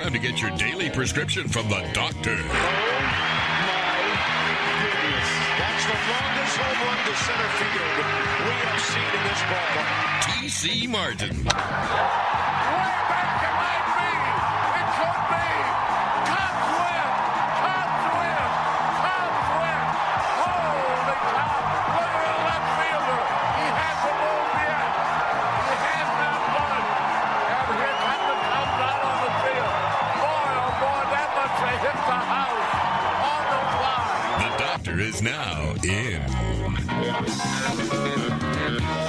Time to get your daily prescription from the doctor. Oh my goodness. That's the longest home run to center field we have seen in this ballpark. TC Martin. Now in.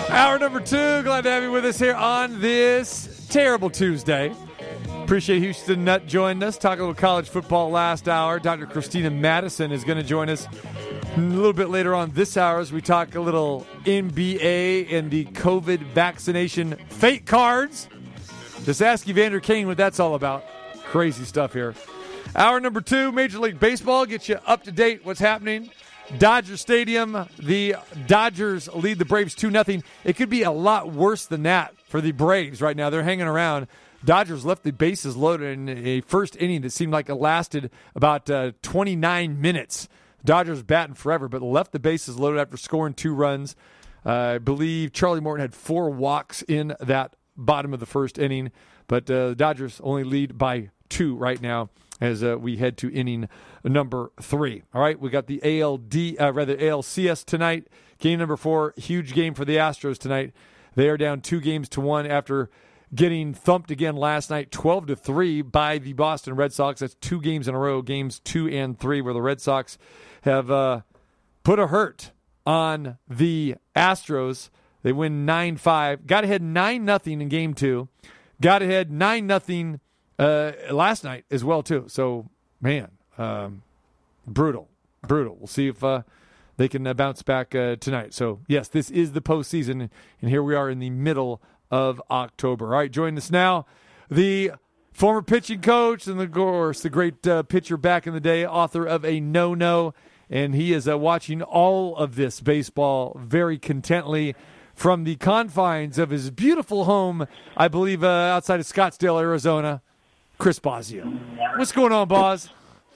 Hour number two. Glad to have you with us here on this terrible Tuesday. Appreciate Houston Nutt joining us. Talk a little college football last hour. Dr. Christina Madison is going to join us a little bit later on this hour as we talk a little NBA and the COVID vaccination fake cards. Just ask Evander Kane what that's all about. Crazy stuff here. Hour number two, Major League Baseball gets you up to date what's happening. Dodger Stadium, the Dodgers lead the Braves 2 0. It could be a lot worse than that for the Braves right now. They're hanging around. Dodgers left the bases loaded in a first inning that seemed like it lasted about uh, 29 minutes. Dodgers batting forever, but left the bases loaded after scoring two runs. Uh, I believe Charlie Morton had four walks in that bottom of the first inning, but uh, the Dodgers only lead by two right now as uh, we head to inning number three. All right, we got the ALD, uh, rather ALCS tonight. Game number four, huge game for the Astros tonight. They are down two games to one after getting thumped again last night, twelve to three by the Boston Red Sox. That's two games in a row, games two and three, where the Red Sox have uh, put a hurt on the Astros. They win nine five. Got ahead nine nothing in game two. Got ahead nine nothing uh, last night as well too. So man, um, brutal, brutal. We'll see if uh, they can uh, bounce back uh, tonight. So yes, this is the postseason, and here we are in the middle of October. All right, join us now, the former pitching coach and of course the great uh, pitcher back in the day, author of a no no, and he is uh, watching all of this baseball very contently. From the confines of his beautiful home, I believe, outside of Scottsdale, Arizona, Chris Bosio. What's going on, Boz?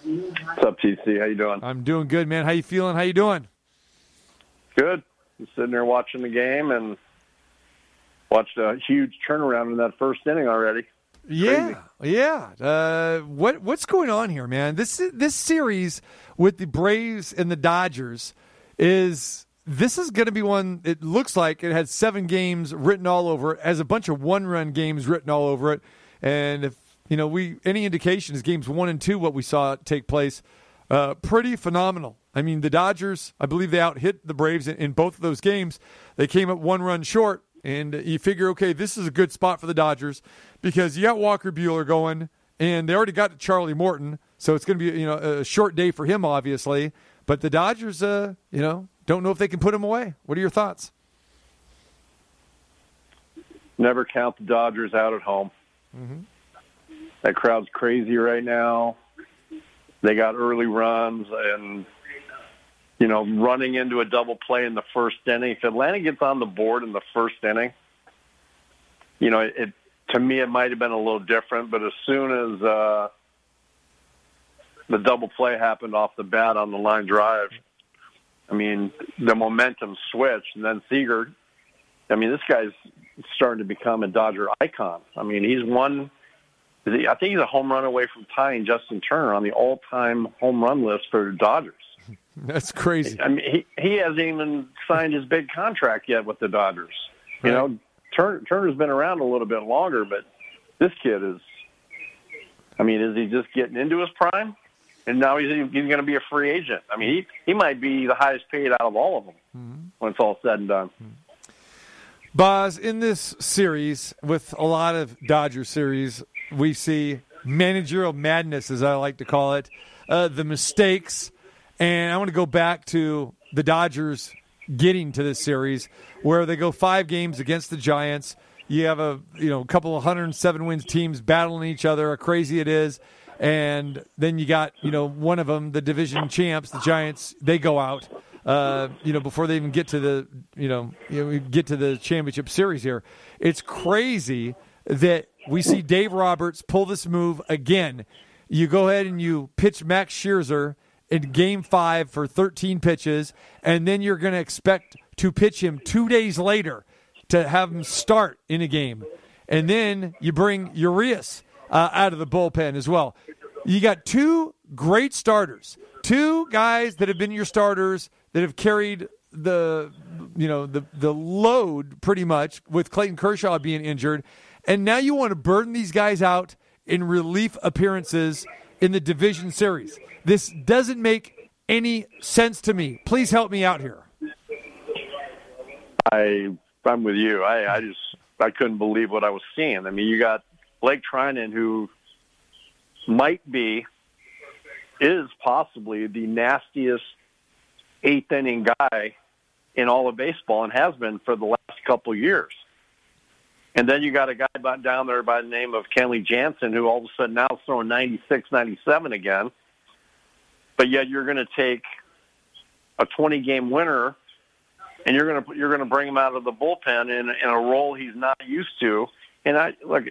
What's up, TC? How you doing? I'm doing good, man. How you feeling? How you doing? Good. Just sitting there watching the game and watched a huge turnaround in that first inning already. Yeah, yeah. Uh, what what's going on here, man? This this series with the Braves and the Dodgers is this is going to be one. It looks like it has seven games written all over it, has a bunch of one run games written all over it, and if you know we any indication is games one and two what we saw take place, uh, pretty phenomenal. I mean, the Dodgers, I believe they out hit the Braves in, in both of those games. They came up one run short, and you figure, okay, this is a good spot for the Dodgers because you got Walker Buehler going, and they already got Charlie Morton, so it's going to be you know a short day for him, obviously. But the Dodgers, uh, you know, don't know if they can put him away. What are your thoughts? Never count the Dodgers out at home. Mm-hmm. That crowd's crazy right now. They got early runs and you know running into a double play in the first inning. If Atlanta gets on the board in the first inning, you know it, to me it might have been a little different. But as soon as uh, the double play happened off the bat on the line drive, I mean the momentum switched, and then Seager. I mean this guy's starting to become a Dodger icon. I mean he's one. I think he's a home run away from tying Justin Turner on the all-time home run list for Dodgers. That's crazy. I mean, he he hasn't even signed his big contract yet with the Dodgers. You Right. know, Turner, Turner's been around a little bit longer, but this kid is. I mean, is he just getting into his prime? and now he's he's going to be a free agent. I mean, he he might be the highest paid out of all of them Mm-hmm. when it's all said and done. Boz, in this series, with a lot of Dodger series, we see managerial madness, as I like to call it, uh, the mistakes. And I want to go back to the Dodgers getting to this series where they go five games against the Giants. You have a you know couple of 107 wins teams battling each other, how crazy it is. And then you got you know one of them, the division champs, the Giants. They go out uh, you know, before they even get to the, you know, you know, get to the championship series here. It's crazy that we see Dave Roberts pull this move again. You go ahead and you pitch Max Scherzer in game five for 13 pitches, and then you're going to expect to pitch him two days later to have him start in a game. And then you bring Urias uh, out of the bullpen as well. You got two great starters, two guys that have been your starters that have carried the you know the the load pretty much with Clayton Kershaw being injured, and now you want to burden these guys out in relief appearances in the division series. This doesn't make any sense to me. Please help me out here. I I'm with you. I I just I couldn't believe what I was seeing. I mean, you got Blake Treinen who might be is possibly the nastiest eighth inning guy in all of baseball and has been for the last couple years. And then you got a guy down there by the name of Kenley Jansen who all of a sudden now is throwing 96, 97 again. But yet you're going to take a 20 game winner and you're going to you're going to bring him out of the bullpen in, in a role he's not used to. And I look,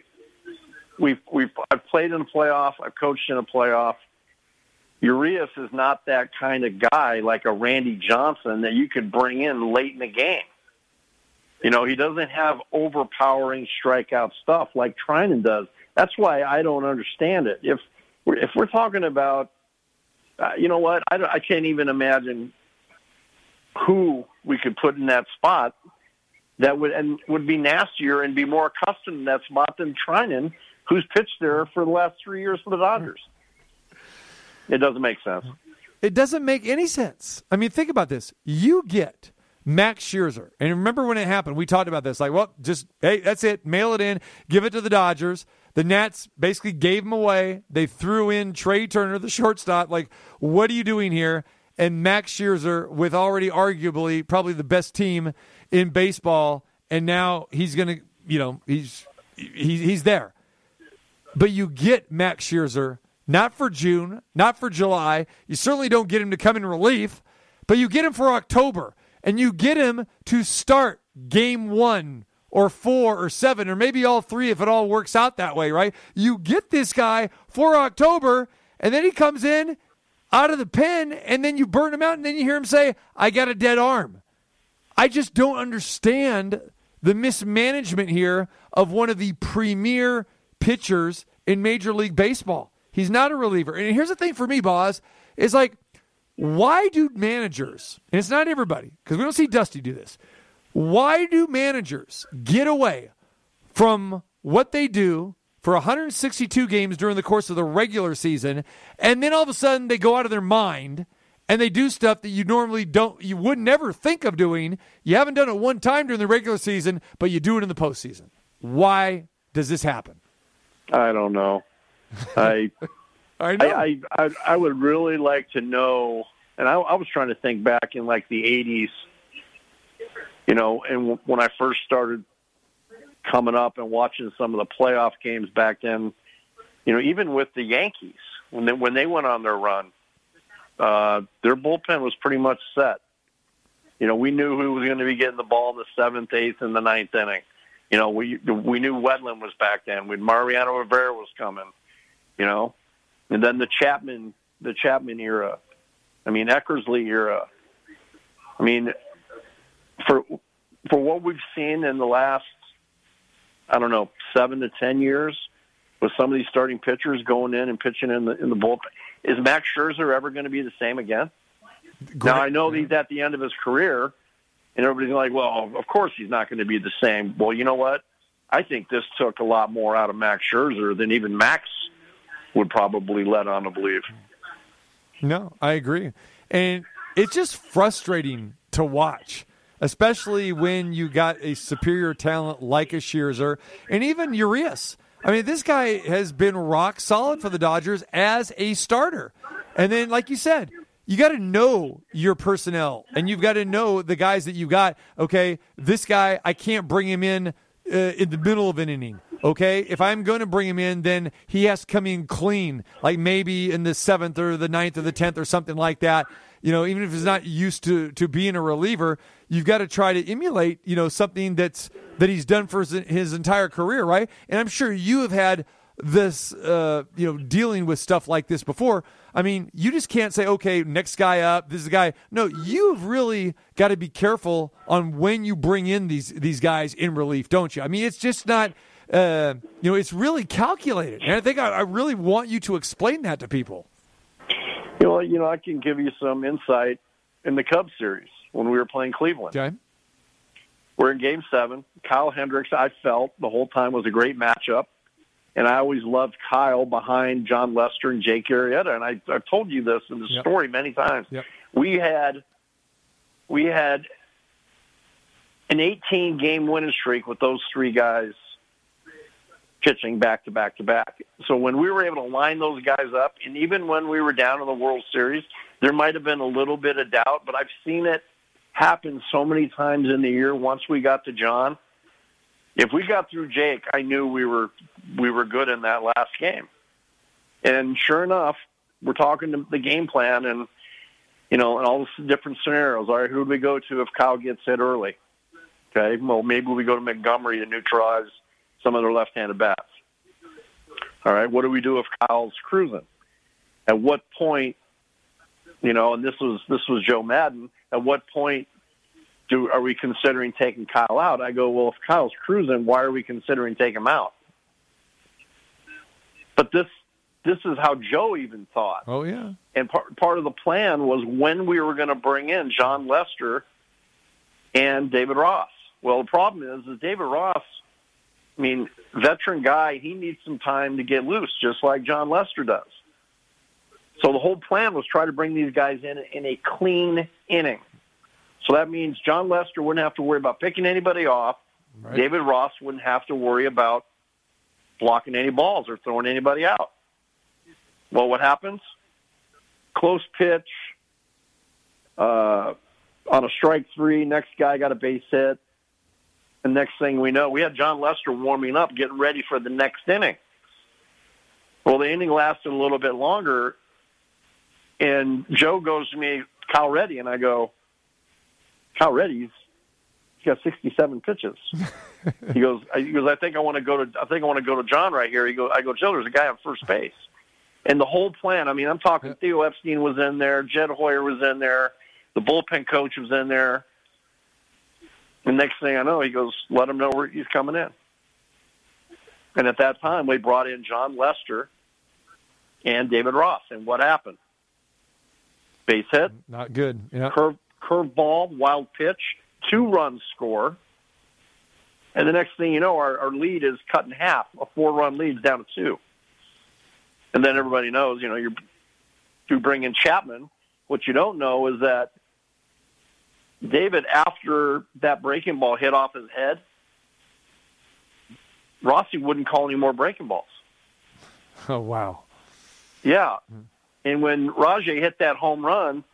we've we've I've played in a playoff, I've coached in a playoff. Urias is not that kind of guy like a Randy Johnson that you could bring in late in the game. You know, he doesn't have overpowering strikeout stuff like Treinen does. That's why I don't understand it. If we're, if we're talking about, uh, you know what, I, I can't even imagine who we could put in that spot that would and would be nastier and be more accustomed to that spot than Treinen, who's pitched there for the last three years for the Dodgers. It doesn't make sense. It doesn't make any sense. I mean, think about this. You get Max Scherzer, and remember when it happened? We talked about this. Like, well, just hey, that's it. Mail it in. Give it to the Dodgers. The Nats basically gave him away. They threw in Trea Turner, the shortstop. Like, what are you doing here? And Max Scherzer, with already arguably probably the best team in baseball, and now he's going to, you know, he's he's he's there. But you get Max Scherzer not for June, not for July. You certainly don't get him to come in relief, but you get him for October, and you get him to start game one or four or seven or maybe all three if it all works out that way, right? You get this guy for October, and then he comes in out of the pen, and then you burn him out, and then you hear him say, I got a dead arm. I just don't understand the mismanagement here of one of the premier pitchers in Major League Baseball. He's not a reliever. And here's the thing for me, Boz, is like, why do managers, and it's not everybody, because we don't see Dusty do this, why do managers get away from what they do for 162 games during the course of the regular season, and then all of a sudden they go out of their mind and they do stuff that you normally don't, you would never think of doing. You haven't done it one time during the regular season, but you do it in the postseason. Why does this happen? I don't know. I I know. I, I I would really like to know, and I, I was trying to think back in like the '80s, you know, and when I first started coming up and watching some of the playoff games back then, you know, even with the Yankees when they when they went on their run, uh, their bullpen was pretty much set. You know, we knew who was going to be getting the ball in the seventh, eighth, and the ninth inning. You know, we we knew Wetteland was back then. We Mariano Rivera was coming. You know, and then the Chapman the Chapman era. I mean Eckersley era. I mean, for for what we've seen in the last, I don't know, seven to ten years, with some of these starting pitchers going in and pitching in the in the bullpen, is Max Scherzer ever going to be the same again? Now I know he's at the end of his career, and everybody's like, "Well, of course he's not going to be the same." Well, you know what? I think this took a lot more out of Max Scherzer than even Max would probably let on to believe. No, I agree. And it's just frustrating to watch, especially when you got a superior talent like a Scherzer and even Urias. I mean, this guy has been rock solid for the Dodgers as a starter. And then, like you said, you got to know your personnel and you've got to know the guys that you got. Okay, this guy, I can't bring him in uh, in the middle of an inning. Okay, if I'm going to bring him in, then he has to come in clean, like maybe in the seventh or the ninth or the tenth or something like that. You know, even if he's not used to to being a reliever, you've got to try to emulate, you know, something that's that he's done for his, his entire career, right? And I'm sure you have had this, uh, you know, dealing with stuff like this before. I mean, you just can't say, okay, next guy up, this is a guy. No, you've really got to be careful on when you bring in these these guys in relief, don't you? I mean, it's just not. Uh, you know, it's really calculated, and I think I, I really want you to explain that to people. You know, you know, I can give you some insight in the Cubs series when we were playing Cleveland. Okay. We're in Game Seven. Kyle Hendricks, I felt the whole time was a great matchup, and I always loved Kyle behind Jon Lester and Jake Arrieta. And I, I've told you this in the Yep. story many times. Yep. We had we had an 18 game winning streak with those three guys pitching back to back to back. So when we were able to line those guys up, and even when we were down in the World Series, there might have been a little bit of doubt, but I've seen it happen so many times in the year. Once we got to John, if we got through Jake, I knew we were we were good in that last game. And sure enough, we're talking to the game plan and you know, and all the different scenarios. All right, who do we go to if Kyle gets hit early? Okay, well maybe we go to Montgomery to neutralize some of their left-handed bats. All right, what do we do if Kyle's cruising? At what point, you know, and this was this was Joe Maddon. At what point do are we considering taking Kyle out? I go, well, if Kyle's cruising, why are we considering taking him out? But this this is how Joe even thought. Oh yeah. And part part of the plan was when we were going to bring in Jon Lester and David Ross. Well, the problem is, is David Ross. I mean, veteran guy. He needs some time to get loose, just like Jon Lester does. So the whole plan was try to bring these guys in in a clean inning. So that means Jon Lester wouldn't have to worry about picking anybody off. Right. David Ross wouldn't have to worry about blocking any balls or throwing anybody out. Well, what happens? Close pitch uh, on a strike three. Next guy got a base hit. The next thing we know, we had Jon Lester warming up, getting ready for the next inning. Well, the inning lasted a little bit longer, and Joe goes to me, Kyle Reddy, and I go, Kyle Reddy's he's got 67 pitches. he goes, I, he goes, I think I want to go to, I think I want to go to John right here. He goes, I go, Joe, there's a guy on first base. And the whole plan, I mean, I'm talking Theo Epstein was in there, Jed Hoyer was in there, the bullpen coach was in there. And next thing I know, he goes, let him know where he's coming in. And at that time, we brought in Jon Lester and David Ross. And what happened? Base hit, Not good. Yeah. curve curveball, wild pitch, two runs score. And the next thing you know, our, our lead is cut in half. A four run lead is down to two. And then everybody knows, you know, you're you bring in Chapman. What you don't know is that David, after that breaking ball hit off his head, Rossi wouldn't call any more breaking balls. Oh wow. Yeah. And when Rajai hit that home run,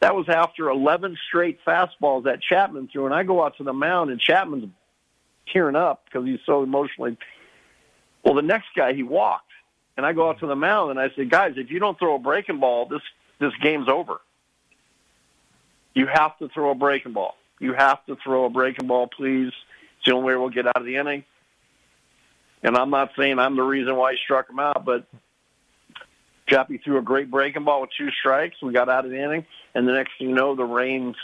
that was after 11 straight fastballs that Chapman threw. And I go out to the mound, and Chapman's tearing up because he's so emotionally. Well, the next guy, he walked. And I go out to the mound, and I said, guys, if you don't throw a breaking ball, this, this game's over. You have to throw a breaking ball. You have to throw a breaking ball, please. It's the only way we'll get out of the inning. And I'm not saying I'm the reason why he struck him out, but Chappie threw a great breaking ball with two strikes. We got out of the inning, and the next thing you know, the rains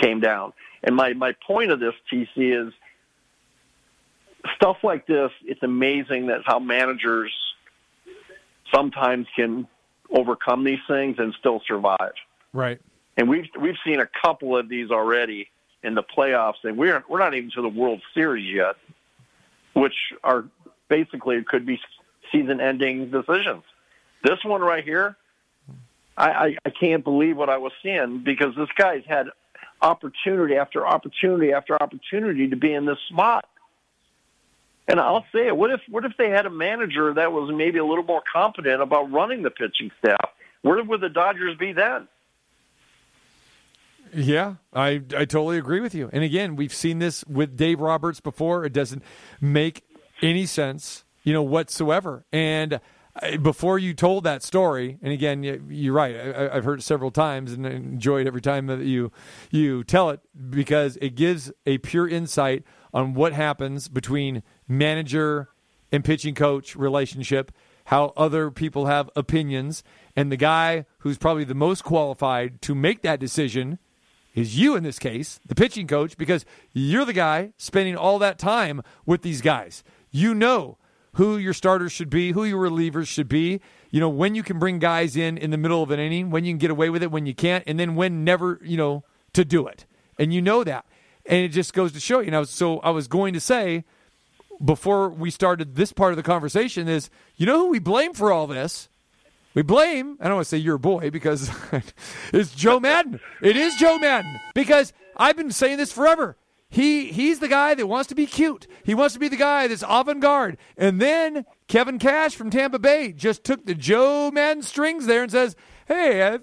came down. And my my point of this, TC, is stuff like this. It's amazing that how managers sometimes can overcome these things and still survive. Right. And we've we've seen a couple of these already in the playoffs, and we're we're not even to the World Series yet, which are basically could be season-ending decisions. This one right here, I, I, I can't believe what I was seeing because this guy's had opportunity after opportunity after opportunity to be in this spot. And I'll say it. What if what if they had a manager that was maybe a little more competent about running the pitching staff? Where would the Dodgers be then? Yeah, I I totally agree with you. And again, we've seen this with Dave Roberts before. It doesn't make any sense, you know, whatsoever. And before you told that story, and again, you're right. I, have heard it several times and enjoyed every time that you you tell it because it gives a pure insight on what happens between manager and pitching coach relationship, how other people have opinions, and the guy who's probably the most qualified to make that decision is you in this case, the pitching coach, because you're the guy spending all that time with these guys. You know who your starters should be, who your relievers should be, you know, when you can bring guys in in the middle of an inning, when you can get away with it, when you can't, and then when never, you know, to do it. And you know that. And it just goes to show you. Know, so I was going to say before we started this part of the conversation is, you know who we blame for all this? We blame, I don't want to say your boy because it's Joe Maddon. It is Joe Maddon because I've been saying this forever. He he's the guy that wants to be cute. He wants to be the guy that's avant-garde. And then Kevin Cash from Tampa Bay just took the Joe Maddon strings there and says, "Hey, I,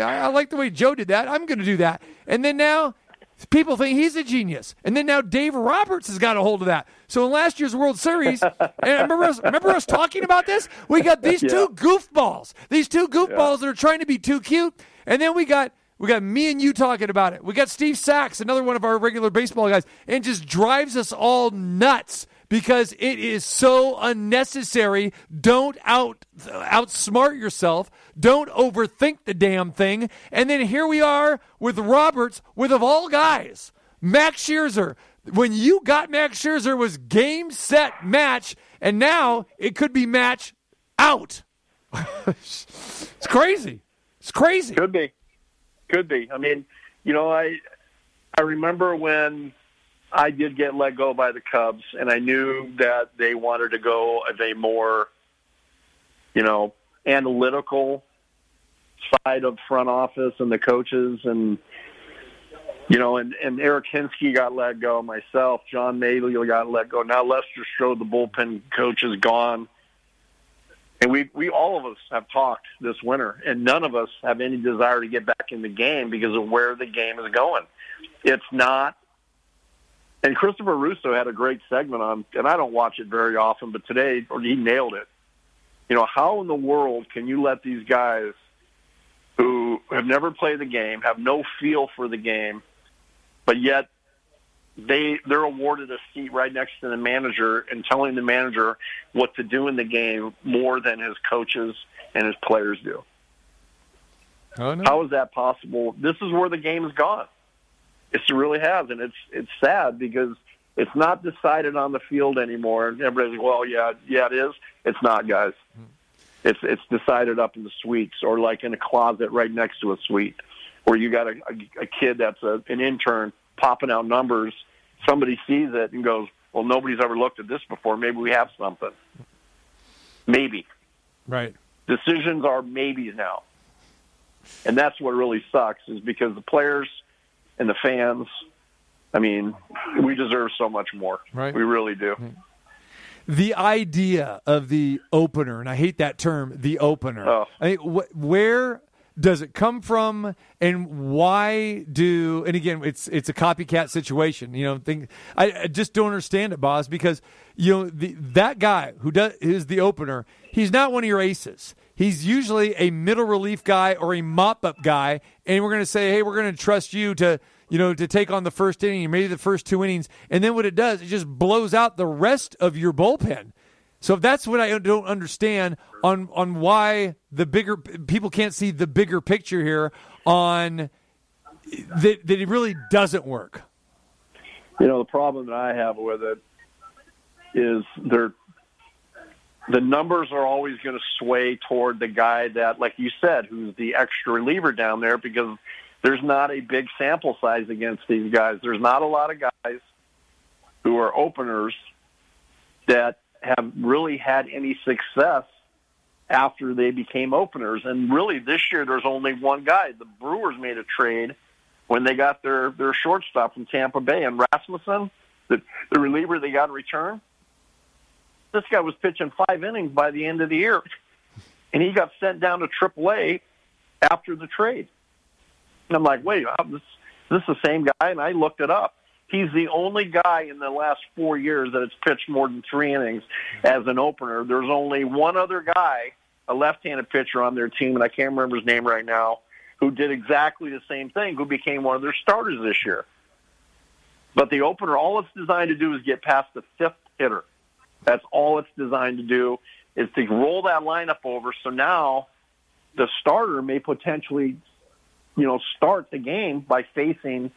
I, I like the way Joe did that. I'm going to do that." And then now People think he's a genius. And then now Dave Roberts has got a hold of that. So in last year's World Series, and remember us, remember us talking about this? We got these yeah. two goofballs, these two goofballs yeah. that are trying to be too cute. And then we got we got me and you talking about it. We got Steve Sax, another one of our regular baseball guys, and just drives us all nuts because it is so unnecessary. Don't out outsmart yourself. Don't overthink the damn thing. And then here we are with Roberts, with of all guys, Max Scherzer. When you got Max Scherzer was game set match, and now it could be match out. it's crazy. It's crazy. Could be. Could be. I mean, you know, I I remember when I did get let go by the Cubs, and I knew that they wanted to go of a more, you know, analytical side of front office and the coaches, and you know, and and Eric Hinske got let go. Myself, John Mallee got let go. Now Lester Strode, the bullpen coach, is gone. And we, we all of us have talked this winter, and none of us have any desire to get back in the game because of where the game is going. It's not and Christopher Russo had a great segment on, and I don't watch it very often, but today he nailed it. You know, how in the world can you let these guys who have never played the game, have no feel for the game, but yet they they're awarded a seat right next to the manager and telling the manager what to do in the game more than his coaches and his players do. Oh, no. How is that possible? This is where the game has gone. It really has, and it's it's sad because it's not decided on the field anymore. And everybody's like, well, yeah, yeah, it is. It's not, guys. Hmm. It's it's decided up in the suites or like in a closet right next to a suite, where you got a, a, a kid that's a, an intern popping out numbers. Somebody sees it and goes, well, nobody's ever looked at this before. Maybe we have something. Maybe. Right. Decisions are maybes now. And that's what really sucks is because the players – and the fans. I mean, we deserve so much more. Right. We really do. The idea of the opener, and I hate that term, the opener. Oh. I mean, wh- where does it come from, and why do? And again, it's it's a copycat situation. You know, think I, I just don't understand it, boss, because you know the, that guy who does is the opener. He's not one of your aces. He's usually a middle relief guy or a mop up guy, and we're going to say, hey, we're going to trust you to you know to take on the first inning, maybe the first two innings, and then what it does, it just blows out the rest of your bullpen. So if that's what I don't understand on on why the bigger people can't see the bigger picture here on that that it really doesn't work. You know, the problem that I have with it is they're the numbers are always going to sway toward the guy that, like you said, who's the extra reliever down there because there's not a big sample size against these guys. There's not a lot of guys who are openers that have really had any success after they became openers. And really, this year there's only one guy. The Brewers made a trade when they got their their shortstop from Tampa Bay and Rasmussen, the, the reliever they got in return. This guy was pitching five innings by the end of the year, and he got sent down to AAA after the trade. And I'm like, wait, this, this is the same guy? And I looked it up. He's the only guy in the last four years that has pitched more than three innings as an opener. There's only one other guy, a left-handed pitcher on their team, and I can't remember his name right now, who did exactly the same thing, who became one of their starters this year. But the opener, all it's designed to do is get past the fifth hitter. That's all it's designed to do is to roll that lineup over. So now the starter may potentially, you know, start the game by facing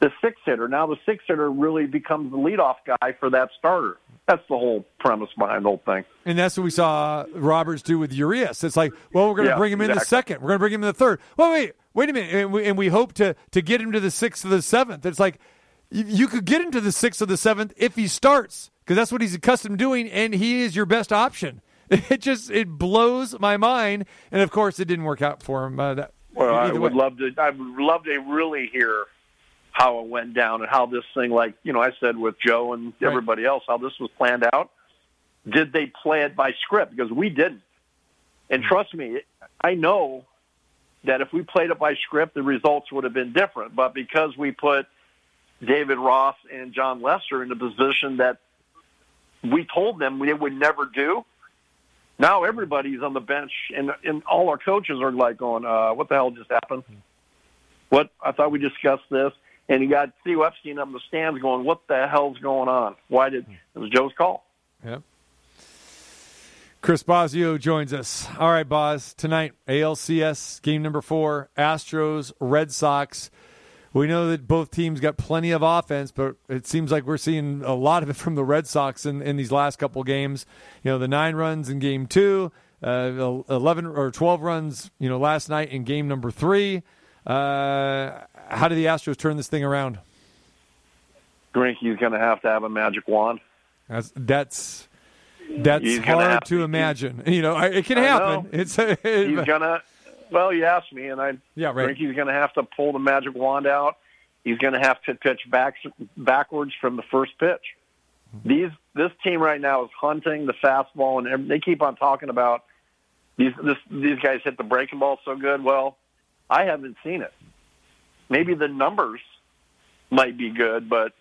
the six hitter. Now the six hitter really becomes the leadoff guy for that starter. That's the whole premise behind the whole thing. And that's what we saw Roberts do with Urias. It's like, well, we're going to Yeah, bring him in the second. We're going to bring him in the third. Well, wait, wait a minute. And we, and we hope to, to get him to the sixth or the seventh. It's like, you, you could get him to the sixth or the seventh if he starts because that's what he's accustomed to doing, and he is your best option. It just it blows my mind, and of course, it didn't work out for him. Uh, that, Well, I would way. love to. I would love to really hear how it went down and how this thing, like you know, I said with Joe and Right. everybody else, how this was planned out. Did they play it by script? Because we didn't. And Hmm. trust me, I know that if we played it by script, the results would have been different. But because we put David Ross and Jon Lester in a position that we told them they would never do, now everybody's on the bench, and and all our coaches are like going, uh, "What the hell just happened? What I thought we discussed this." And you got Steve Epstein up in the stands going, "What the hell's going on? Why did it was Joe's call?" Yep. Chris Bosio joins us. All right, Boz. Tonight, ALCS game number four, Astros, Red Sox. We know that both teams got plenty of offense, but it seems like we're seeing a lot of it from the Red Sox in, in these last couple games. You know, the nine runs in game two, uh, 11 or 12 runs, you know, last night in game number three. Uh, how do the Astros turn this thing around? Greinke's going to have to have a magic wand. That's that's that's He's hard to to- imagine. You know, it can happen. It's He's gonna. Well, you asked me, and I. Yeah, right. Greinke's going to have to pull the magic wand out. He's going to have to pitch back backwards from the first pitch. These this team right now is hunting the fastball, and they keep on talking about these this, these guys hit the breaking ball so good. Well, I haven't seen it. Maybe the numbers might be good, but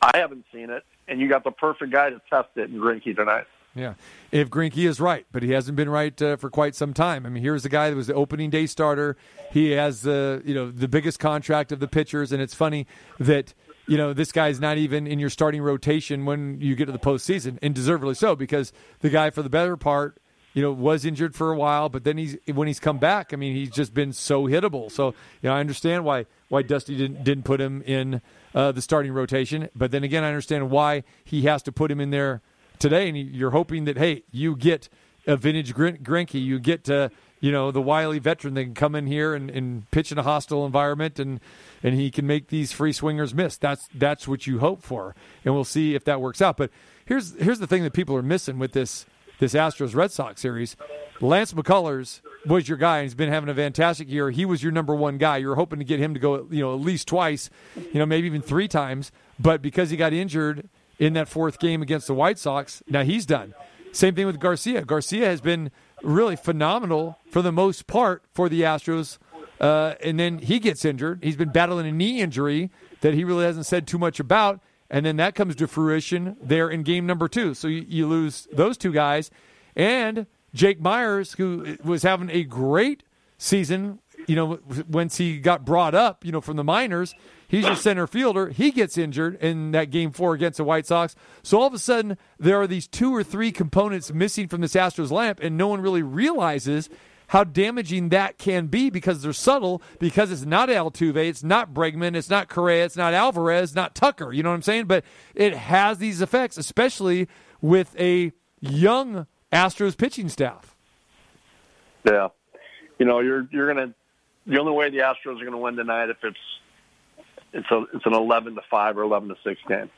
I haven't seen it. And you got the perfect guy to test it in Greinke tonight. Yeah, if Greinke is right, but he hasn't been right uh, for quite some time. I mean, here's the guy that was the opening day starter. He has the you know the biggest contract of the pitchers, and it's funny that you know this guy's not even in your starting rotation when you get to the postseason, and deservedly so because the guy for the better part. You know, was injured for a while, but then he's when he's come back. I mean, he's just been so hittable. So, you know, I understand why why Dusty didn't didn't put him in uh, the starting rotation. But then again, I understand why he has to put him in there today, and you're hoping that hey, you get a vintage Greinke, you get to you know the wily veteran that can come in here and, and pitch in a hostile environment, and and he can make these free swingers miss. That's that's what you hope for, and we'll see if that works out. But here's here's the thing that people are missing with this this Astros Red Sox series. Lance McCullers was your guy, and he's been having a fantastic year. He was your number one guy. You were hoping to get him to go, you know, at least twice, you know, maybe even three times. But because he got injured in that fourth game against the White Sox, now he's done. Same thing with Garcia. Garcia has been really phenomenal for the most part for the Astros. Uh, and then he gets injured. He's been battling a knee injury that he really hasn't said too much about. And then that comes to fruition there in game number two. So you, you lose those two guys. And Jake Meyers, who was having a great season, you know, once he got brought up, you know, from the minors, he's your center fielder. He gets injured in that game four against the White Sox. So all of a sudden, there are these two or three components missing from this Astros lamp, and no one really realizes how damaging that can be because they're subtle, because it's not Altuve, it's not Bregman, it's not Correa, it's not Alvarez, not Tucker. You know what I'm saying? But it has these effects, especially with a young Astros pitching staff. Yeah, you know, you're you're gonna. The only way the Astros are to win tonight if it's it's a it's an eleven to five or eleven to six game.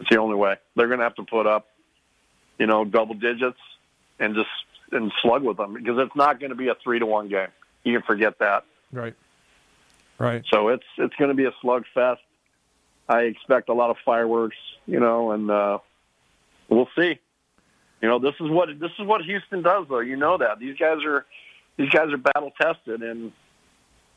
It's the only way. They're to have to put up, you know, double digits and just and slug with them because it's not going to be a three to one game. You can forget that. Right. Right. So it's it's going to be a slugfest. I expect a lot of fireworks, you know, and uh, we'll see. You know, this is what this is what Houston does, though. You know that these guys are these guys are battle tested, and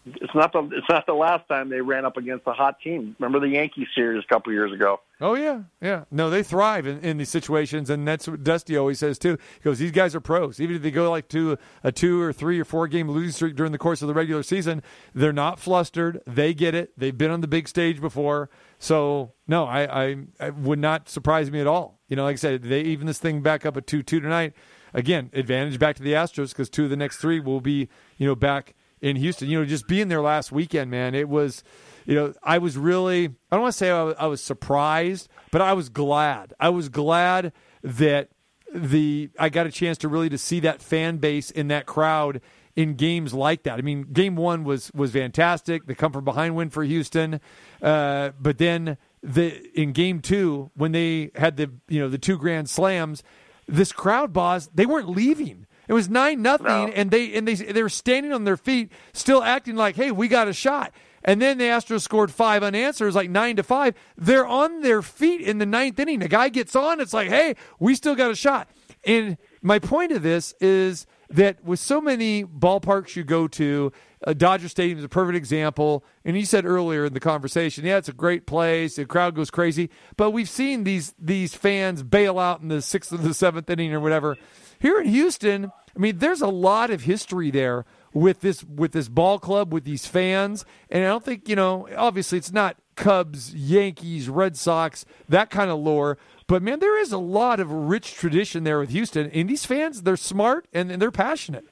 it's not the it's not the last time they ran up against a hot team. Remember the Yankee series a couple years ago? Oh yeah, yeah. No, they thrive in, in these situations, and that's what Dusty always says too. He goes, "These guys are pros. Even if they go like to a two or three or four game losing streak during the course of the regular season, they're not flustered. They get it. They've been on the big stage before. So no, I, I, I would not surprise me at all. You know, like I said, they even this thing back up at two two tonight. Again, advantage back to the Astros because two of the next three will be you know back in Houston. You know, just being there last weekend, man, it was you know, I was really, I don't want to say I was, I was surprised, but I was glad. I was glad that the I got a chance to really to see that fan base in that crowd in games like that. I mean, game one was was fantastic. The come from behind win for Houston, uh, but then the in game two when they had the you know the two grand slams, this crowd boss they weren't leaving. It was nine nothing, No. and they and they they were standing on their feet, still acting like, "Hey, we got a shot." And then the Astros scored five unanswered, it was like nine to five. They're on their feet in the ninth inning. The guy gets on. It's like, "Hey, we still got a shot." And my point of this is that with so many ballparks you go to, uh, Dodger Stadium is a perfect example. And you said earlier in the conversation, yeah, it's a great place. The crowd goes crazy, but we've seen these these fans bail out in the sixth or the seventh inning or whatever. Here in Houston, I mean, there's a lot of history there with this with this ball club with these fans, and I don't think you know. Obviously, it's not Cubs, Yankees, Red Sox, that kind of lore. But man, there is a lot of rich tradition there with Houston, and these fans, they're smart and, and they're passionate.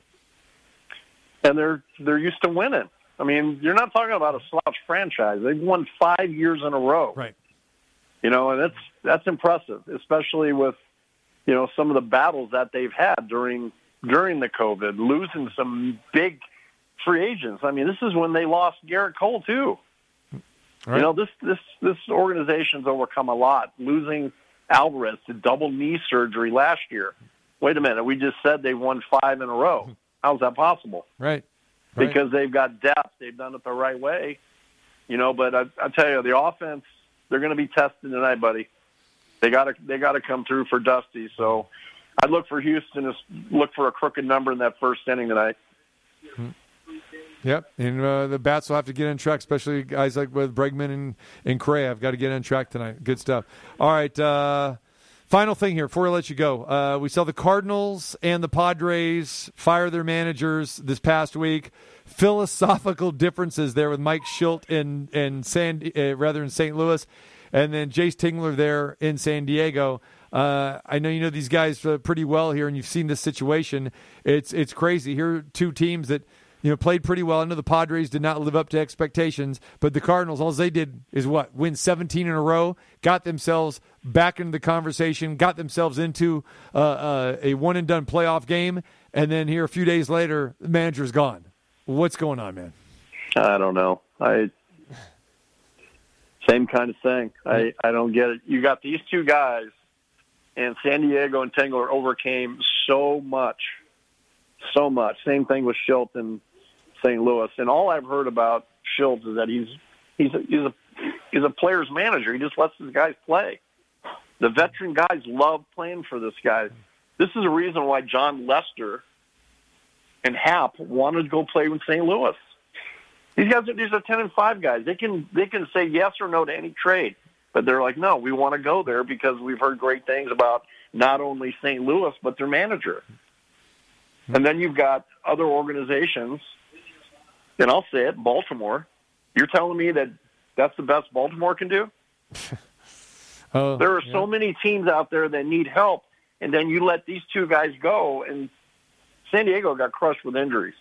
and they're they're used to winning. I mean, you're not talking about a slouch franchise. They've won five years in a row. Right. You know, and that's that's impressive, especially with you know some of the battles that they've had during during the COVID, losing some big free agents. I mean, this is when they lost Gerrit Cole too. Right. You know, this this this organization's overcome a lot, losing Alvarez to double knee surgery last year. Wait a minute, we just said they won five in a row. How's that possible? Right. Right. because they've got depth. They've done it the right way, you know. But I, I tell you, the offense they're going to be tested tonight, buddy. They got to they got to come through for Dusty. So I'd look for Houston to look for a crooked number in that first inning tonight. Hmm. Yep, and uh, the bats will have to get on track, especially guys like with Bregman and and Cray. I've got to get on track tonight. Good stuff. All right, uh, final thing here before I let you go. Uh, we saw the Cardinals and the Padres fire their managers this past week. Philosophical differences there with Mike Shildt in in San uh, rather in St. Louis, and then Jayce Tingler there in San Diego. Uh, I know you know these guys uh, pretty well here, and you've seen this situation. It's it's crazy. Here are two teams that you know played pretty well. I know the Padres did not live up to expectations, but the Cardinals, all they did is what win 17 in a row, got themselves back into the conversation, got themselves into uh, uh, a one and done playoff game, and then here a few days later, the manager's gone. What's going on, man? I don't know. I same kind of thing. I I don't get it. You got these two guys, and San Diego and Tingler overcame so much, so much. Same thing with Shildt in St. Louis. And all I've heard about Shildt is that he's he's a, he's a he's a player's manager. He just lets his guys play. The veteran guys love playing for this guy. This is a reason why Jon Lester and Happ wanted to go play with St. Louis. These guys are these are ten and five guys. They can they can say yes or no to any trade, but they're like, no, we want to go there because we've heard great things about not only St. Louis but their manager. And then you've got other organizations, and I'll say it, Baltimore. You're telling me that that's the best Baltimore can do? Oh, There are so many teams out there that need help, and then you let these two guys go, and San Diego got crushed with injuries.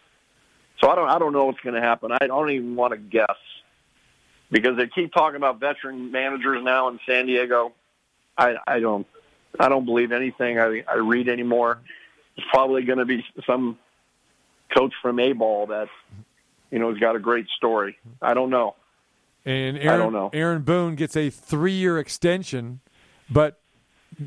So I don't, I don't know what's going to happen. I don't even want to guess because they keep talking about veteran managers now in San Diego. I, I don't, I don't believe anything I, I read anymore. It's probably going to be some coach from A ball that, you know, he's got a great story. I don't know. And Aaron, don't know. Aaron Boone gets a three-year extension, but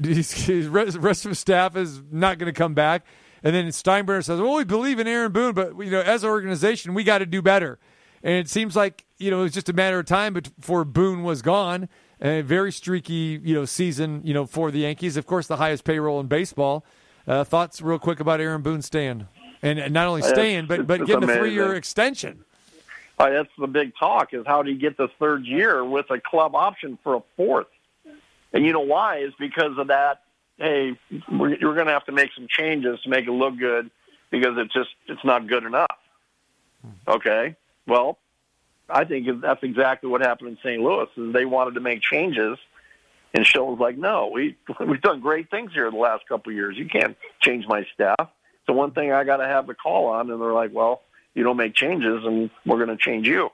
his rest of his staff is not going to come back. And then Steinbrenner says, "Well, we believe in Aaron Boone, but you know, as an organization, we got to do better." And it seems like you know it was just a matter of time before Boone was gone. A very streaky, you know, season, you know, for the Yankees. Of course, the highest payroll in baseball. Uh, thoughts, real quick, about Aaron Boone staying, and, not only staying, but but getting a three-year extension. Uh, that's the big talk is how do you get the third year with a club option for a fourth? And you know why? Is because of that. Hey, we're, you're going to have to make some changes to make it look good because it's just it's not good enough. Okay, well, I think that's exactly what happened in St. Louis. Is they wanted to make changes, and Shildt was like, "No, we we've done great things here the last couple of years. You can't change my staff." So one thing I got to have the call on, and they're like, "Well, you don't make changes, and we're going to change you."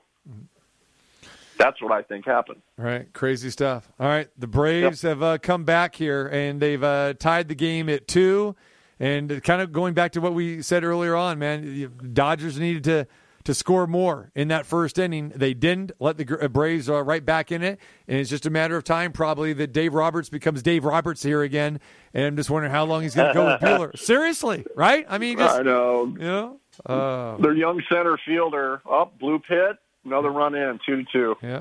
That's what I think happened. All right, crazy stuff. All right, the Braves have uh, come back here and they've uh, tied the game at two. And kind of going back to what we said earlier on, man, the Dodgers needed to to score more in that first inning. They didn't. Let the uh, Braves uh, right back in it, and it's just a matter of time, probably, that Dave Roberts becomes Dave Roberts here again. And I'm just wondering how long he's going to go with Buehler. Seriously, right? I mean, just I know you know, uh, their young center fielder up blue pit, another run in two to two. yeah.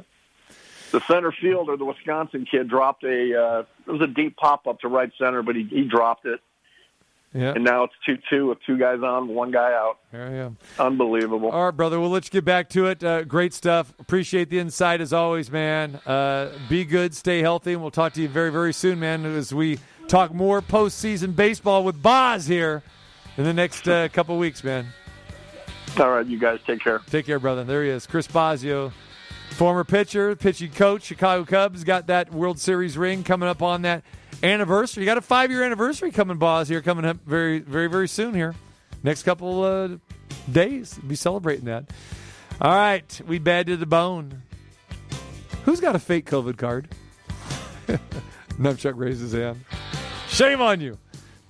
The center fielder, the Wisconsin kid, dropped a uh, it was a deep pop up to right center, but he, he dropped it, Yeah, and now it's two two with two guys on, one guy out. there I am. Unbelievable. All right, brother. We'll let you get back to it. Uh, great stuff. Appreciate the insight as always, man. Uh, be good, stay healthy, and we'll talk to you very, very soon, man, as we talk more postseason baseball with Boz here in the next uh, couple weeks, man. All right, you guys take care. Take care, brother. There he is, Chris Bosio, former pitcher, pitching coach, Chicago Cubs. Got that World Series ring coming up on that anniversary. You got a five year anniversary coming, Boz, here coming up very, very, very soon here. Next couple uh, days, be celebrating that. All right, we bad to the bone. Who's got a fake COVID card? Nunchuck raises his hand. Shame on you.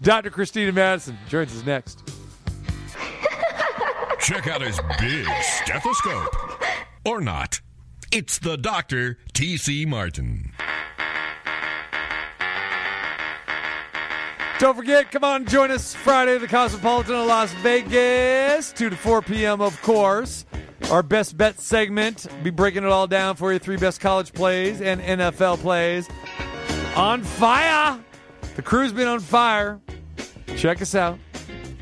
Dr. Christina Madison joins us next. Check out his big stethoscope. Or not. It's the Dr. T.C. Martin. Don't forget, come on, join us Friday at the Cosmopolitan of Las Vegas, 2 to 4 p.m., of course. Our best bet segment. Be breaking it all down for you. Three best college plays and NFL plays. On fire! The crew's been on fire. Check us out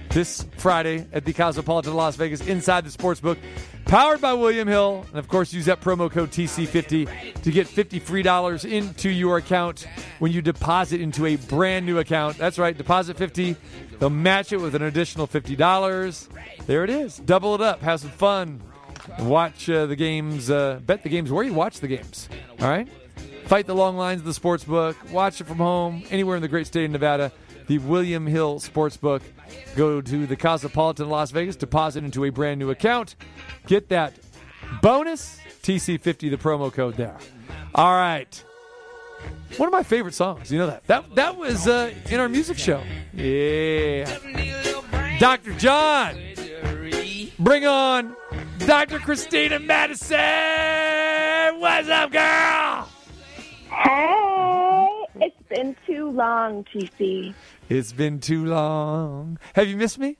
this Friday at the Cosmopolitan of Las Vegas inside the sports book. Powered by William Hill. And of course, use that promo code TC50 to get 50 free dollars into your account when you deposit into a brand new account. That's right, deposit 50. They'll match it with an additional $50. There it is. Double it up. Have some fun. Watch uh, the games, uh, bet the games where you watch the games. All right? Fight the long lines of the sports book. Watch it from home, anywhere in the great state of Nevada. The William Hill Sportsbook. Go to the Cosmopolitan Las Vegas, deposit into a brand new account. Get that bonus TC50, the promo code there. All right. One of my favorite songs. You know that. That that was uh, in our music show. Yeah. Dr. John. Bring on Dr. Christina Madison. What's up, girl? Hey, it's been too long, TC. It's been too long. Have you missed me?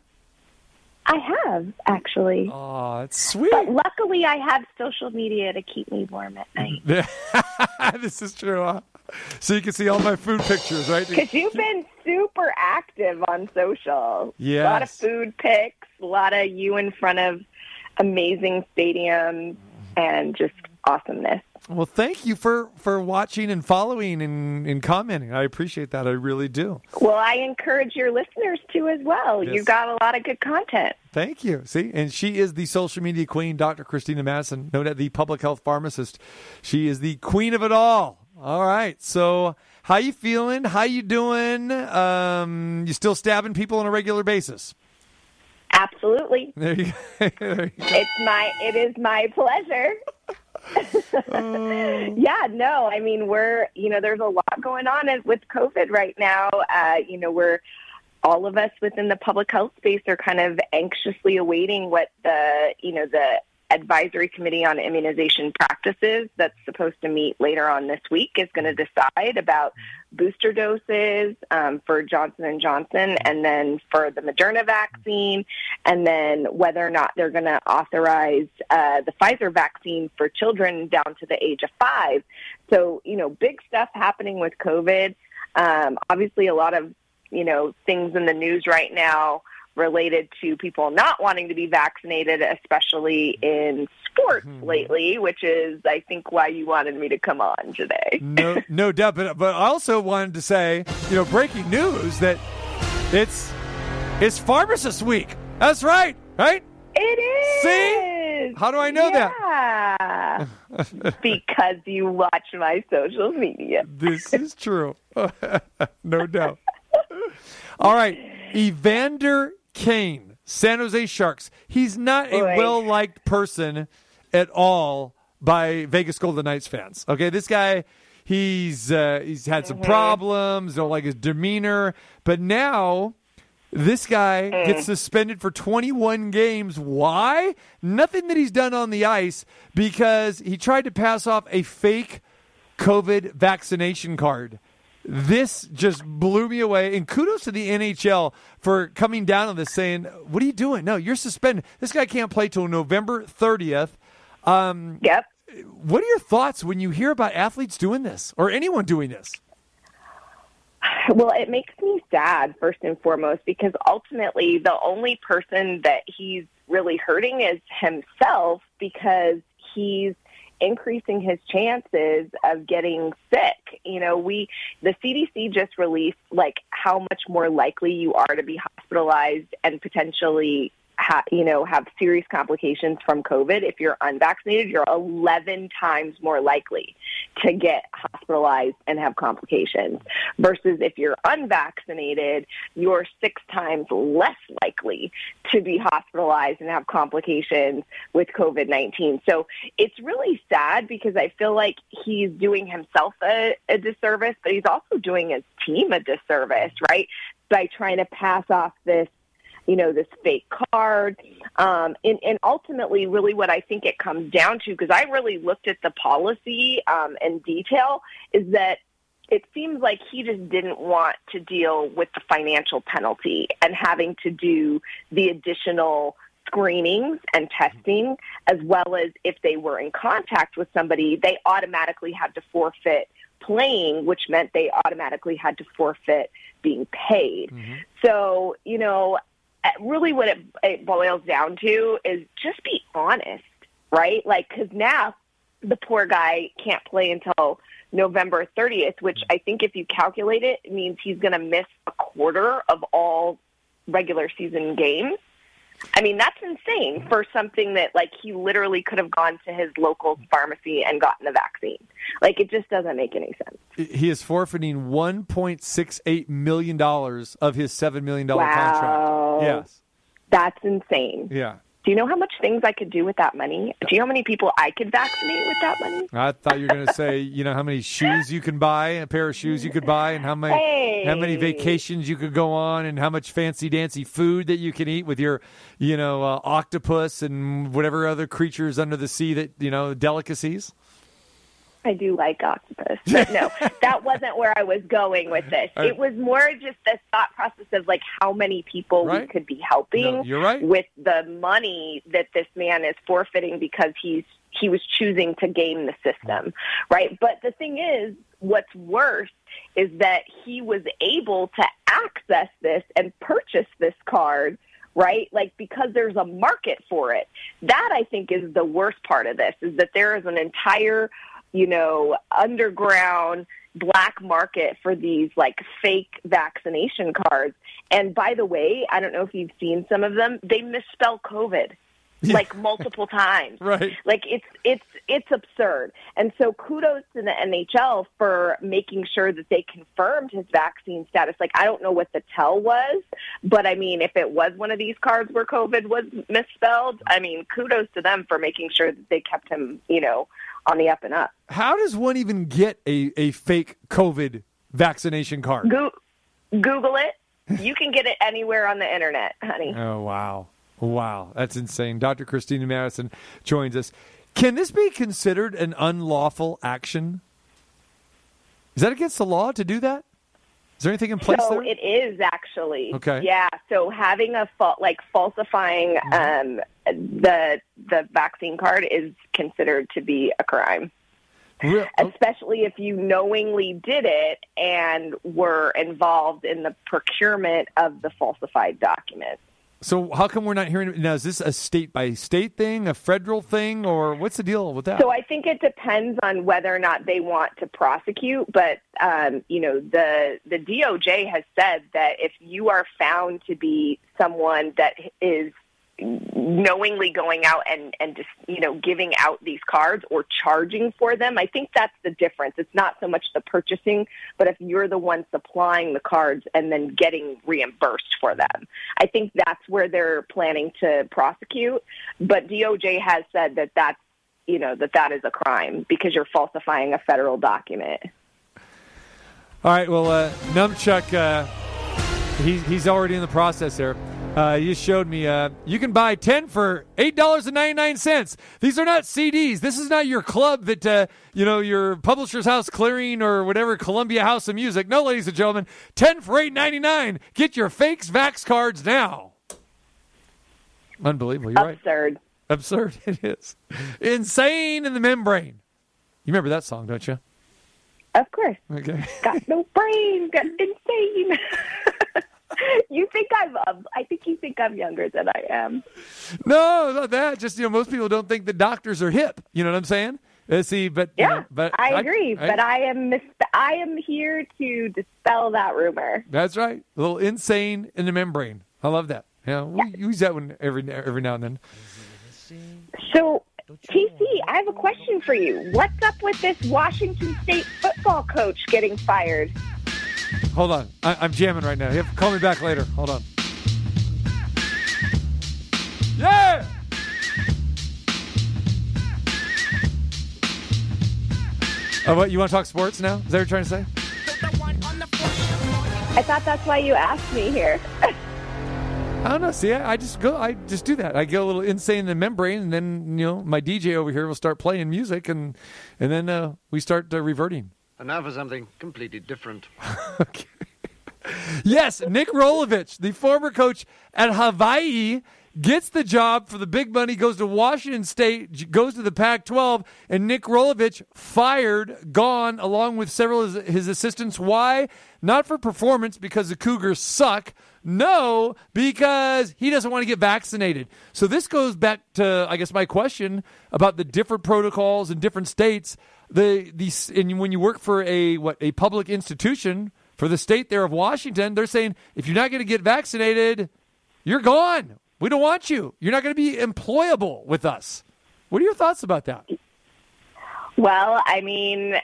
I have, actually. Oh, it's sweet. But luckily, I have social media to keep me warm at night. this is true. Huh? So you can see all my food pictures, right? Because you've been super active on social. Yeah. A lot of food pics, a lot of you in front of amazing stadiums, and just awesomeness. Well, thank you for for watching and following and, and commenting. I appreciate that. I really do. Well, I encourage your listeners to as well. Yes. You've got a lot of good content. Thank you. See, and she is the social media queen, Dr. Christina Madison, known as the public health pharmacist. She is the queen of it all. All right. So, how you feeling? How you doing? Um, you still stabbing people on a regular basis? Absolutely. There you, there you go. It's my it is my pleasure. Yeah, no, I mean we're you know there's a lot going on with COVID right now. Uh, you know we're all of us within the public health space are kind of anxiously awaiting what the you know the advisory committee on immunization practices that's supposed to meet later on this week is going to decide about booster doses um, for Johnson and Johnson, and then for the Moderna vaccine, and then whether or not they're going to authorize uh, the Pfizer vaccine for children down to the age of five. So, you know, big stuff happening with COVID. Um, obviously, a lot of you know things in the news right now related to people not wanting to be vaccinated, especially in sports hmm. lately, which is, I think, why you wanted me to come on today. no, no doubt. But, but I also wanted to say, you know, breaking news that it's it's Pharmacist Week. That's right, right? It is. See? How do I know that? because you watch my social media. This is true. no doubt. All right. Evander Kane, San Jose Sharks. He's not a well liked person at all by Vegas Golden Knights fans. Okay, this guy, he's uh, he's had some problems. Don't like his demeanor, but now this guy gets suspended for 21 games. Why? Nothing that he's done on the ice because he tried to pass off a fake COVID vaccination card. This just blew me away. And kudos to the NHL for coming down on this, saying, What are you doing? No, you're suspended. This guy can't play till November 30th. Um, Yep. what are your thoughts when you hear about athletes doing this or anyone doing this? Well, it makes me sad, first and foremost, because ultimately the only person that he's really hurting is himself because he's increasing his chances of getting sick. You know, we, the CDC just released like how much more likely you are to be hospitalized and potentially ha- you know, have serious complications from COVID. If you're unvaccinated, you're 11 times more likely to get hospitalized and have complications. Versus if you're unvaccinated, you're six times less likely to be hospitalized and have complications with COVID 19. So it's really sad because I feel like he's doing himself a, a disservice, but he's also doing his team a disservice, right? By trying to pass off this you know, this fake card. Um, and, and ultimately, really what I think it comes down to, because I really looked at the policy um, in detail, is that it seems like he just didn't want to deal with the financial penalty and having to do the additional screenings and testing, as well as if they were in contact with somebody, they automatically had to forfeit playing, which meant they automatically had to forfeit being paid. So, you know, Uh, really what it, it boils down to is just be honest, right? Like, because now the poor guy can't play until November 30th, which I think if you calculate it, it means he's going to miss a quarter of all regular season games. I mean, that's insane for something that like he literally could have gone to his local pharmacy and gotten the vaccine. Like it just doesn't make any sense. He is forfeiting $1.68 million of his $7 million Wow. contract. Yes. That's insane. Yeah. Do you know how much things I could do with that money? Do you know how many people I could vaccinate with that money? I thought you were going to say, you know, how many shoes you can buy, a pair of shoes you could buy, and how many Hey. how many vacations you could go on, and how much fancy dancy food that you can eat with your, you know, uh, octopus and whatever other creatures under the sea that you know delicacies. I do like octopus. But no, that wasn't where I was going with this. It was more just the thought process of like how many people we could be helping No, you're right. with the money that this man is forfeiting because he's he was choosing to game the system. Right? But the thing is, what's worse is that he was able to access this and purchase this card right? Like because there's a market for it. That I think is the worst part of this is that there is an entire, you know, underground black market for these like fake vaccination cards. And by the way, I don't know if you've seen some of them, they misspell COVID like multiple times. Right. Like it's it's it's absurd. And so kudos to the NHL for making sure that they confirmed his vaccine status. Like I don't know what the tell was, but I mean if it was one of these cards where COVID was misspelled, I mean kudos to them for making sure that they kept him, you know, on the up and up. How does one even get a, a fake COVID vaccination card? Go- Google it. You can get it anywhere on the internet, honey. Oh wow, Wow, that's insane. Dr. Christina Madison joins us. Can this be considered an unlawful action? Is that against the law to do that? Is there anything in place so there? it is actually. Okay. Yeah. So having a fa- like falsifying Mm-hmm. um, the the vaccine card is considered to be a crime, Real- oh, especially if you knowingly did it and were involved in the procurement of the falsified document. So how come we're not hearing now? Is this a state by state thing, a federal thing, or what's the deal with that? So I think it depends on whether or not they want to prosecute. But um, you know, the the DOJ has said that if you are found to be someone that is knowingly going out and and just you know giving out these cards or charging for them. I think that's the difference. It's not so much the purchasing but if you're the one supplying the cards and then getting reimbursed for them. I think that's where they're planning to prosecute but doj has said that that's you know that that is a crime because you're falsifying a federal document. All right, well, uh, Numchuck, uh, he, he's already in the process there. Uh, you showed me. Uh, you can buy ten for eight dollars and ninety nine cents. These are not CDs. This is not your club that uh, you know your Publishers House Clearing or whatever Columbia House of Music. No, ladies and gentlemen, ten for eight ninety nine. Get your fakes Vax cards now. Unbelievable. You're right. absurd Absurd. It is insane in the membrane. You remember that song, don't you? of course Okay. got no brain, got insane. you think I'm? Um, I think you think I'm younger than I am. No, not that. Just you know, most people don't think the doctors are hip. You know what I'm saying? Uh, see, but you Yeah, know, but I agree. but I am mis- I am here to dispel that rumor. that's right. A little insane in the membrane. I love that. Yeah, we use that one every every now and then. So, TC, I have a question for you. What's up with this Washington State football coach getting fired? Hold on, I, I'm jamming right now. You have to call me back later. Hold on. Yeah. Oh, what you want to talk sports now? Is that what you're trying to say? I thought that's why you asked me here. I don't know. See, I, I just go. I just do that. I get a little insane in the membrane, and then you know my DJ over here will start playing music, and and then uh, we start uh, reverting. And now for something completely different. Yes, Nick Rolovich, the former coach at Hawaii, gets the job for the big money, goes to Washington State, goes to the Pac 12, and Nick Rolovich fired, gone, along with several of his assistants. Why? Not for performance, because the Cougars suck. No, because he doesn't want to get vaccinated. So this goes back to, I guess, my question about the different protocols in different states. The these and when you work for a what a public institution for the state there of Washington, they're saying if you're not going to get vaccinated, you're gone. We don't want you. You're not going to be employable with us. What are your thoughts about that? Well, I mean,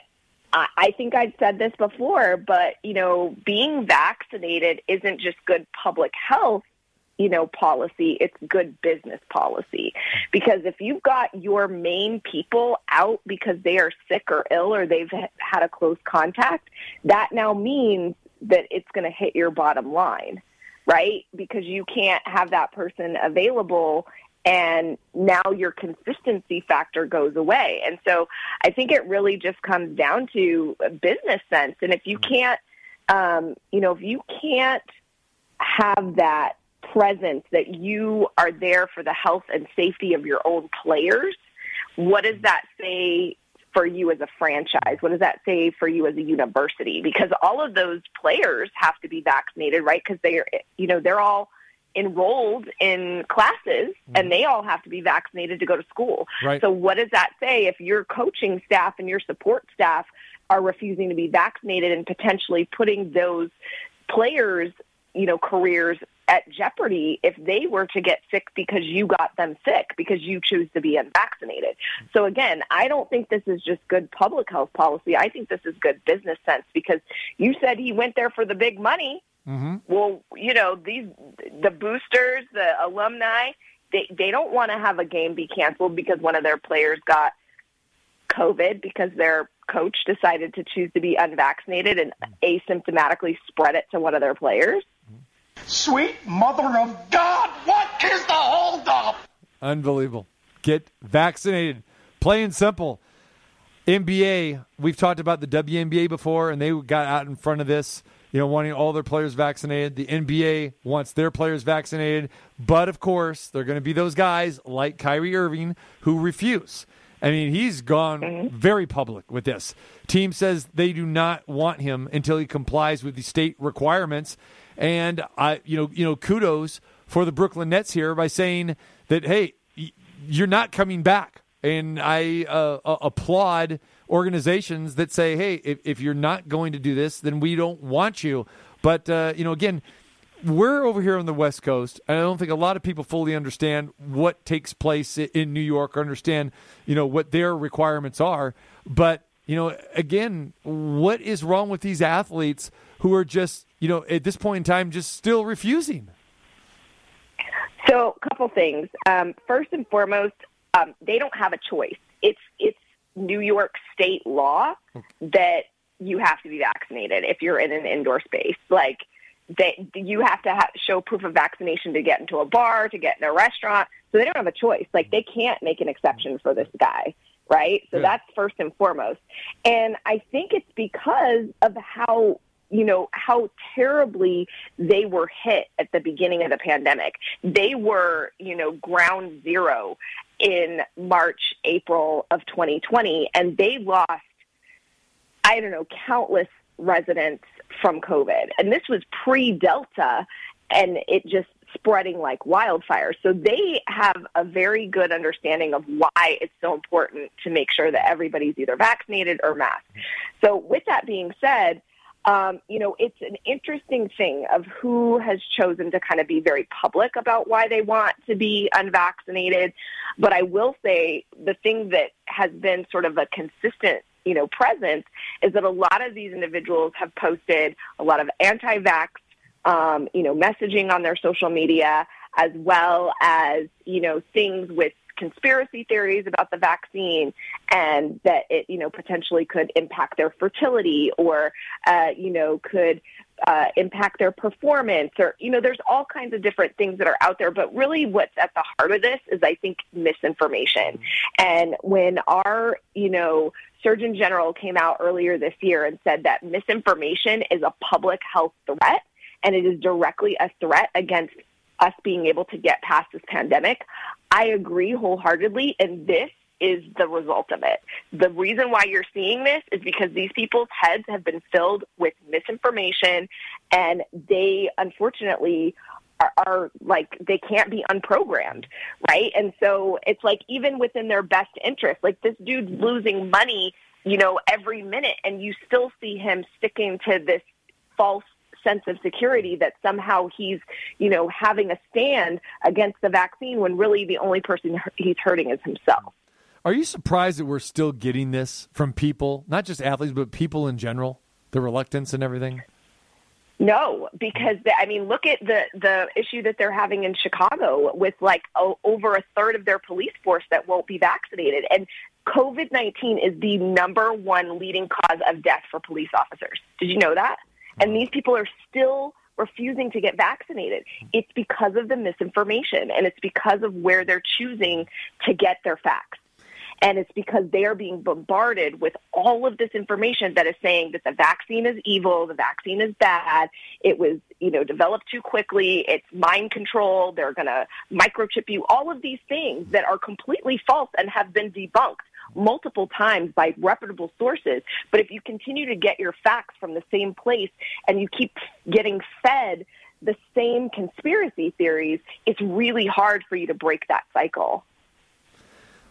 I, I think I've said this before, but you know, being vaccinated isn't just good public health, you know, policy. It's good business policy because if you've got your main people out because they are sick or ill or they've had a close contact, that now means that it's going to hit your bottom line, right? Because you can't have that person available and now your consistency factor goes away. And so I think it really just comes down to business sense. And if you can't, um, you know, if you can't have that presence that you are there for the health and safety of your own players, what does that say for you as a franchise? What does that say for you as a university? Because all of those players have to be vaccinated, right? Because they are, you know, they're all enrolled in classes and mm-hmm. they all have to be vaccinated to go to school. Right. So what does that say if your coaching staff and your support staff are refusing to be vaccinated and potentially putting those players, you know, careers at jeopardy if they were to get sick because you got them sick because you choose to be unvaccinated. So again, I don't think this is just good public health policy. I think this is good business sense because you said he went there for the big money. Mm-hmm. Well, you know, these the boosters, the alumni, they they don't want to have a game be canceled because one of their players got COVID because their coach decided to choose to be unvaccinated and asymptomatically spread it to one of their players. Sweet mother of God, what is the holdup? Unbelievable. Get vaccinated. Plain and simple. NBA, we've talked about the WNBA before, and they got out in front of this, you know, wanting all their players vaccinated. The NBA wants their players vaccinated. But of course, they're going to be those guys like Kyrie Irving who refuse. I mean, he's gone very public with this. Team says they do not want him until he complies with the state requirements. And I, you know, you know, kudos for the Brooklyn Nets here by saying that, hey, you're not coming back. And I uh, uh, applaud organizations that say, hey, if, if you're not going to do this, then we don't want you. But, uh, you know, again, we're over here on the West Coast, and I don't think a lot of people fully understand what takes place in New York or understand, you know, what their requirements are. But, you know, again, what is wrong with these athletes who are just, you know, at this point in time, just still refusing? So, a couple things. Um, first and foremost, um, they don't have a choice. It's it's New York state law that you have to be vaccinated if you're in an indoor space. Like that, you have to ha- show proof of vaccination to get into a bar, to get in a restaurant. So they don't have a choice. Like they can't make an exception for this guy, right? So Good. that's first and foremost. And I think it's because of how you know how terribly they were hit at the beginning of the pandemic. They were, you know, ground zero in March, April of 2020, and they lost, I don't know, countless residents from COVID. And this was pre Delta, and it just spreading like wildfire. So they have a very good understanding of why it's so important to make sure that everybody's either vaccinated or masked. So, with that being said, um, you know, it's an interesting thing of who has chosen to kind of be very public about why they want to be unvaccinated. But I will say the thing that has been sort of a consistent, you know, presence is that a lot of these individuals have posted a lot of anti-vax, um, you know, messaging on their social media, as well as, you know, things with conspiracy theories about the vaccine and that it, you know, potentially could impact their fertility or, uh, you know, could uh, impact their performance or, you know, there's all kinds of different things that are out there. But really what's at the heart of this is, I think, misinformation. And when our, you know, Surgeon General came out earlier this year and said that misinformation is a public health threat and it is directly a threat against us being able to get past this pandemic. I agree wholeheartedly, and this is the result of it. The reason why you're seeing this is because these people's heads have been filled with misinformation, and they unfortunately are, are like they can't be unprogrammed, right? And so it's like even within their best interest, like this dude's losing money, you know, every minute, and you still see him sticking to this false sense of security that somehow he's, you know, having a stand against the vaccine when really the only person he's hurting is himself. Are you surprised that we're still getting this from people, not just athletes, but people in general? The reluctance and everything? No, because the, I mean, look at the the issue that they're having in Chicago with like o- over a third of their police force that won't be vaccinated, and COVID nineteen is the number one leading cause of death for police officers. Did you know that? And these people are still refusing to get vaccinated. It's because of the misinformation, and it's because of where they're choosing to get their facts. And it's because they are being bombarded with all of this information that is saying that the vaccine is evil, the vaccine is bad, it was, you know, developed too quickly, it's mind control, they're going to microchip you, all of these things that are completely false and have been debunked multiple times by reputable sources. But if you continue to get your facts from the same place and you keep getting fed the same conspiracy theories, it's really hard for you to break that cycle.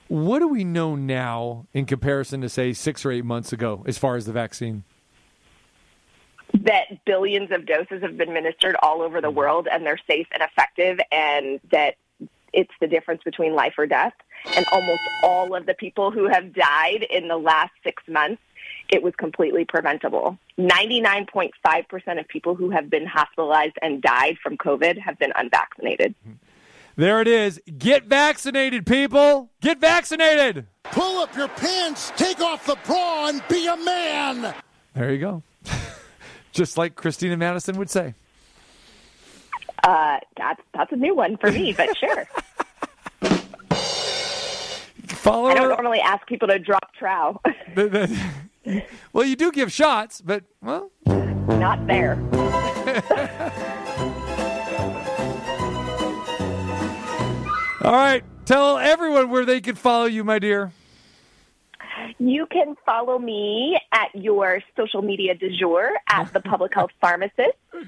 What do we know now in comparison to, say, six or eight months ago as far as the vaccine? that billions of doses have been administered all over the world and they're safe and effective and that it's the difference between life or death. And almost all of the people who have died in the last six months, it was completely preventable. 99.5% of people who have been hospitalized and died from COVID have been unvaccinated. There it is. Get vaccinated, people. Get vaccinated. Pull up your pants, take off the bra, and be a man. There you go. Just like Christina Madison would say. Uh, that's that's a new one for me, but sure. Follow I don't normally ask people to drop trow. Well, you do give shots, but well, Not there. all right. Tell everyone where they can follow you, my dear. You can follow me at your social media du jour at the Public Health Pharmacist.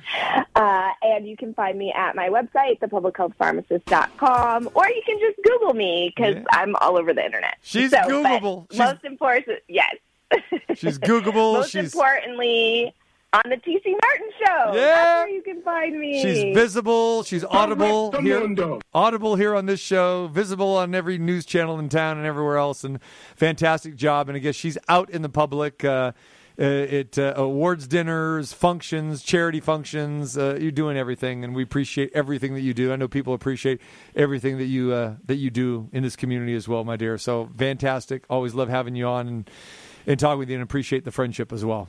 Uh, and you can find me at my website, thepublichealthpharmacist.com, or you can just Google me because Yeah. I'm all over the internet. She's So, Googleable. She's- most important, yes. She's Googleable. most She's importantly, on the TC Martin Show. Yeah. That's where you can find me. She's visible. She's audible here, audible here on this show. Visible on every news channel in town and everywhere else. And fantastic job. And I guess she's out in the public. Uh, uh, at uh, awards dinners, functions, charity functions, uh, you're doing everything, and we appreciate everything that you do. I know people appreciate everything that you uh, that you do in this community as well, my dear. So fantastic! Always love having you on and and talk with you, and appreciate the friendship as well.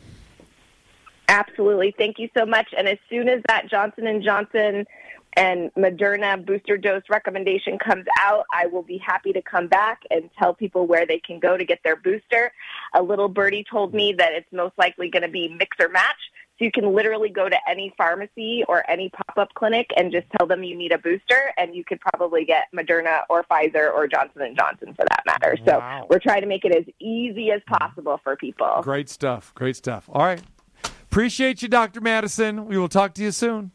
Absolutely. Thank you so much. And as soon as that Johnson and Johnson and Moderna booster dose recommendation comes out, I will be happy to come back and tell people where they can go to get their booster. A little birdie told me that it's most likely going to be mix or match. So you can literally go to any pharmacy or any pop-up clinic and just tell them you need a booster and you could probably get Moderna or Pfizer or Johnson and Johnson for that matter. So we're trying to make it as easy as possible for people. Great stuff. Great stuff. All right. Appreciate you, Dr. Madison. We will talk to you soon.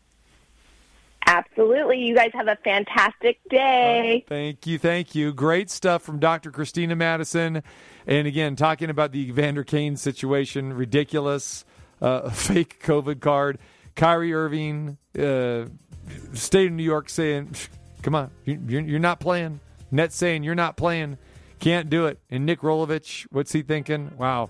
Absolutely. You guys have a fantastic day. Thank you. Thank you. Great stuff from Dr. Christina Madison. And again, talking about the Vander Kane situation, ridiculous, uh, fake COVID card. Kyrie Irving, uh, state of New York saying, come on, you- you're, you're not playing. Net saying, you're not playing. Can't do it. And Nick Rolovich, what's he thinking? Wow.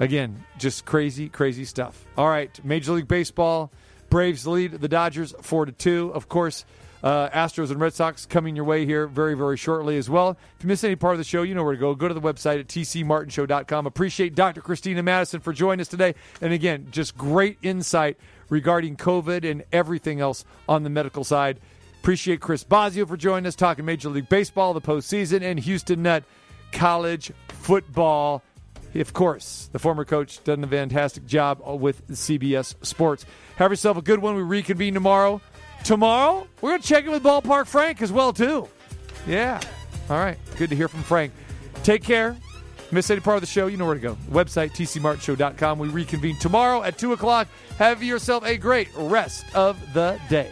Again, just crazy, crazy stuff. All right, Major League Baseball, Braves lead the Dodgers four to two. Of course, uh, Astros and Red Sox coming your way here very, very shortly as well. If you miss any part of the show, you know where to go. Go to the website at tcmartinshow.com. Appreciate Dr. Christina Madison for joining us today. And again, just great insight regarding COVID and everything else on the medical side. Appreciate Chris Bosio for joining us, talking Major League Baseball, the postseason, and Houston Nut college football. Of course, the former coach done a fantastic job with CBS Sports. Have yourself a good one. We reconvene tomorrow. Tomorrow, we're going to check in with Ballpark Frank as well, too. Yeah. All right. Good to hear from Frank. Take care. Miss any part of the show, you know where to go. Website, tcmartshow.com. We reconvene tomorrow at 2 o'clock. Have yourself a great rest of the day.